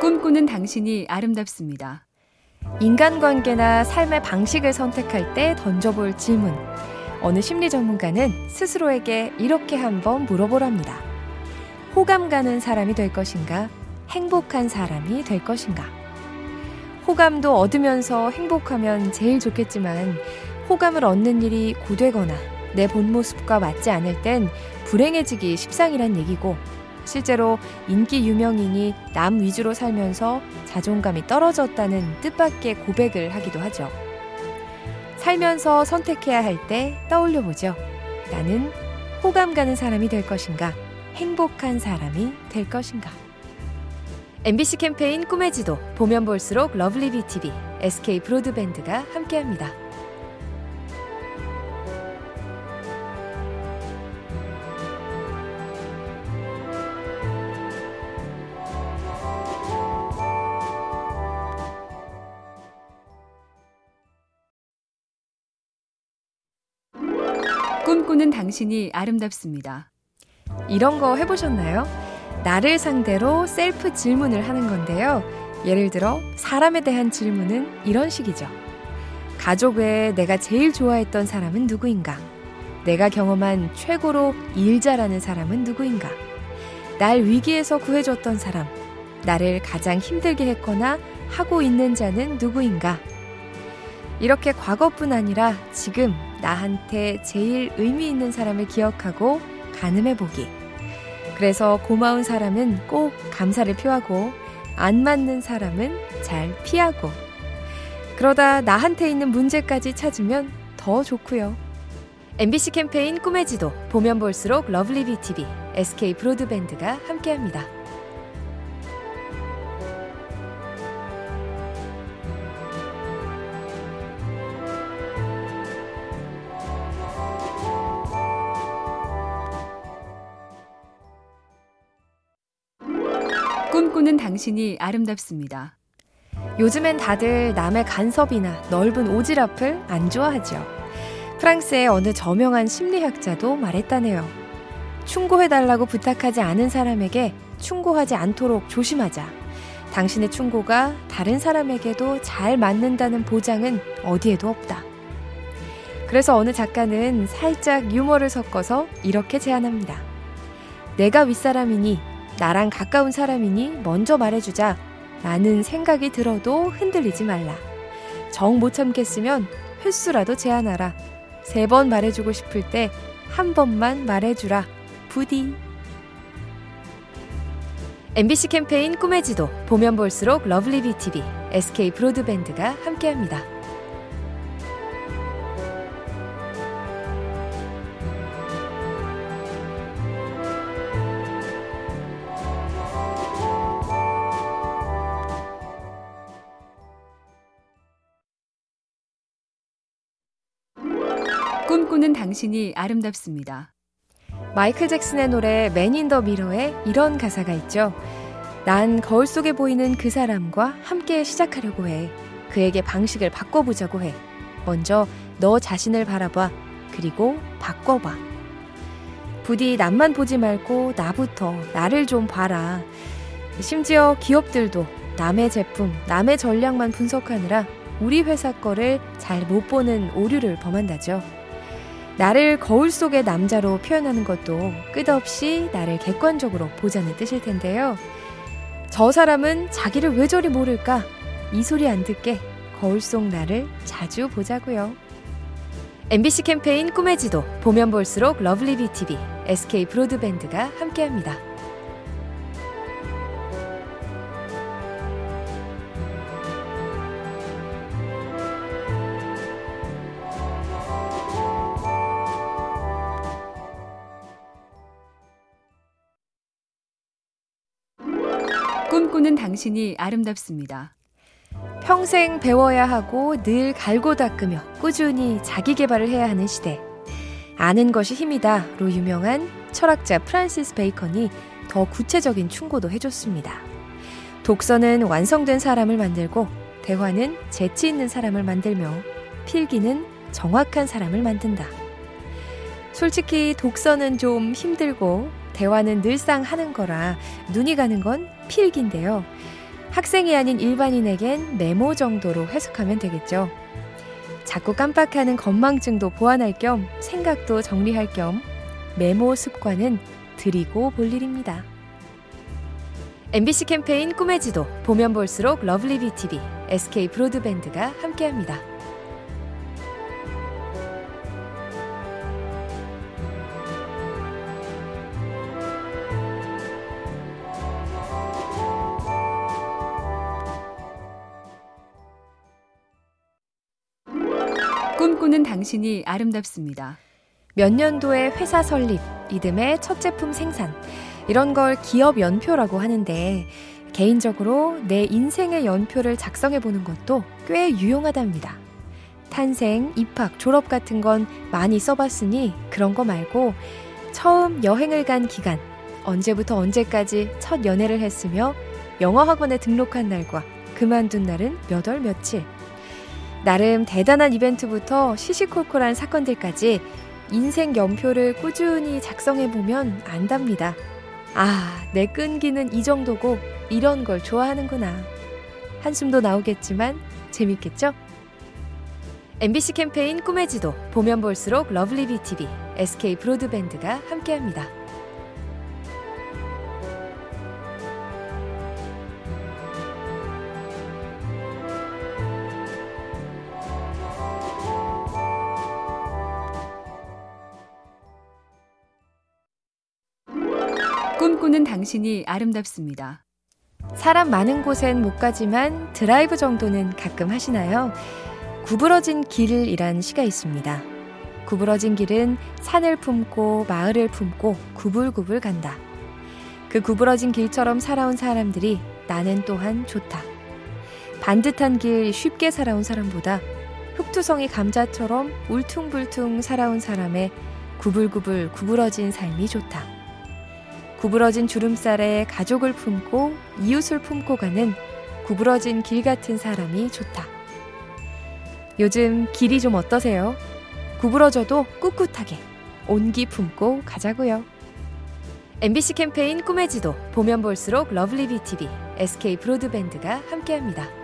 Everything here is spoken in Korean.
꿈꾸는 당신이 아름답습니다. 인간관계나 삶의 방식을 선택할 때 던져볼 질문. 어느 심리 전문가는 스스로에게 이렇게 한번 물어보랍니다. 호감 가는 사람이 될 것인가? 행복한 사람이 될 것인가? 호감도 얻으면서 행복하면 제일 좋겠지만 호감을 얻는 일이 고되거나 내 본 모습과 맞지 않을 땐 불행해지기 십상이란 얘기고 실제로 인기 유명인이 남 위주로 살면서 자존감이 떨어졌다는 뜻밖의 고백을 하기도 하죠. 살면서 선택해야 할 때 떠올려 보죠. 나는 호감 가는 사람이 될 것인가? 행복한 사람이 될 것인가? MBC 캠페인 꿈의 지도 보면 볼수록 lovely BTV, SK 브로드밴드가 함께합니다. 꿈꾸는 당신이 아름답습니다. 이런 거 해보셨나요? 나를 상대로 셀프 질문을 하는 건데요. 예를 들어, 사람에 대한 질문은 이런 식이죠. 가족 외에 내가 제일 좋아했던 사람은 누구인가? 내가 경험한 최고로 일 잘하는 사람은 누구인가? 날 위기에서 구해줬던 사람, 나를 가장 힘들게 했거나 하고 있는 자는 누구인가? 이렇게 과거뿐 아니라 지금 나한테 제일 의미 있는 사람을 기억하고 가늠해 보기. 그래서 고마운 사람은 꼭 감사를 표하고 안 맞는 사람은 잘 피하고 그러다 나한테 있는 문제까지 찾으면 더 좋고요. MBC 캠페인 꿈의 지도 보면 볼수록 lovely BTV, SK 브로드밴드가 함께합니다. 꿈꾸는 당신이 아름답습니다. 요즘엔 다들 남의 간섭이나 넓은 오지랖을 안 좋아하죠. 프랑스의 어느 저명한 심리학자도 말했다네요. 충고해달라고 부탁하지 않은 사람에게 충고하지 않도록 조심하자. 당신의 충고가 다른 사람에게도 잘 맞는다는 보장은 어디에도 없다. 그래서 어느 작가는 살짝 유머를 섞어서 이렇게 제안합니다. 내가 윗사람이니 나랑 가까운 사람이니 먼저 말해주자. 라는 생각이 들어도 흔들리지 말라. 정 못 참겠으면 횟수라도 제한하라. 세 번 말해주고 싶을 때 한 번만 말해주라. 부디. MBC 캠페인 꿈의 지도 보면 볼수록 lovely BTV, SK 브로드밴드가 함께합니다. 꿈꾸는 당신이 아름답습니다. 마이클 잭슨의 노래 맨 인 더 미러에 이런 가사가 있죠. 난 거울 속에 보이는 그 사람과 함께 시작하려고 해. 그에게 방식을 바꿔보자고 해. 먼저 너 자신을 바라봐. 그리고 바꿔봐. 부디 남만 보지 말고 나부터 나를 좀 봐라. 심지어 기업들도 남의 제품, 남의 전략만 분석하느라 우리 회사 거를 잘 못 보는 오류를 범한다죠. 나를 거울 속의 남자로 표현하는 것도 끝없이 나를 객관적으로 보자는 뜻일 텐데요. 저 사람은 자기를 왜 저리 모를까? 이 소리 안 듣게 거울 속 나를 자주 보자고요. MBC 캠페인 꿈의 지도 보면 볼수록 lovely BTV, SK 브로드밴드가 함께합니다. 꿈꾸는 당신이 아름답습니다. 평생 배워야 하고 늘 갈고 닦으며 꾸준히 자기 개발을 해야 하는 시대. 아는 것이 힘이다로 유명한 철학자 프란시스 베이컨이 더 구체적인 충고도 해줬습니다. 독서는 완성된 사람을 만들고 대화는 재치 있는 사람을 만들며 필기는 정확한 사람을 만든다. 솔직히 독서는 좀 힘들고 대화는 늘상 하는 거라 눈이 가는 건 필기인데요. 학생이 아닌 일반인에겐 메모 정도로 해석하면 되겠죠. 자꾸 깜빡하는 건망증도 보완할 겸 생각도 정리할 겸 메모 습관은 들이고 볼 일입니다. MBC 캠페인 꿈의 지도 보면 볼수록 lovely BTV, SK 브로드밴드가 함께합니다. 꿈꾸는 당신이 아름답습니다. 몇 년도에 회사 설립, 이듬해 첫 제품 생산, 이런 걸 기업 연표라고 하는데, 개인적으로 내 인생의 연표를 작성해 보는 것도 꽤 유용하답니다. 탄생, 입학, 졸업 같은 건 많이 써봤으니 그런 거 말고 처음 여행을 간 기간, 언제부터 언제까지 첫 연애를 했으며 영어 학원에 등록한 날과 그만둔 날은 몇 월 며칠. 나름 대단한 이벤트부터 시시콜콜한 사건들까지 인생 연표를 꾸준히 작성해보면 안답니다. 아, 내 끈기는 이 정도고 이런 걸 좋아하는구나. 한숨도 나오겠지만 재밌겠죠? MBC 캠페인 꿈의 지도 보면 볼수록 lovely BTV, SK 브로드밴드가 함께합니다. 꿈꾸는 당신이 아름답습니다. 사람 많은 곳엔 못 가지만 드라이브 정도는 가끔 하시나요? 구부러진 길이란 시가 있습니다. 구부러진 길은 산을 품고 마을을 품고 구불구불 간다. 그 구부러진 길처럼 살아온 사람들이 나는 또한 좋다. 반듯한 길 쉽게 살아온 사람보다 흙투성이 감자처럼 울퉁불퉁 살아온 사람의 구불구불 구부러진 삶이 좋다. 구부러진 주름살에 가족을 품고 이웃을 품고 가는 구부러진 길 같은 사람이 좋다. 요즘 길이 좀 어떠세요? 구부러져도 꿋꿋하게 온기 품고 가자고요. MBC 캠페인 꿈의 지도 보면 볼수록 lovely BTV, SK 브로드밴드가 함께합니다.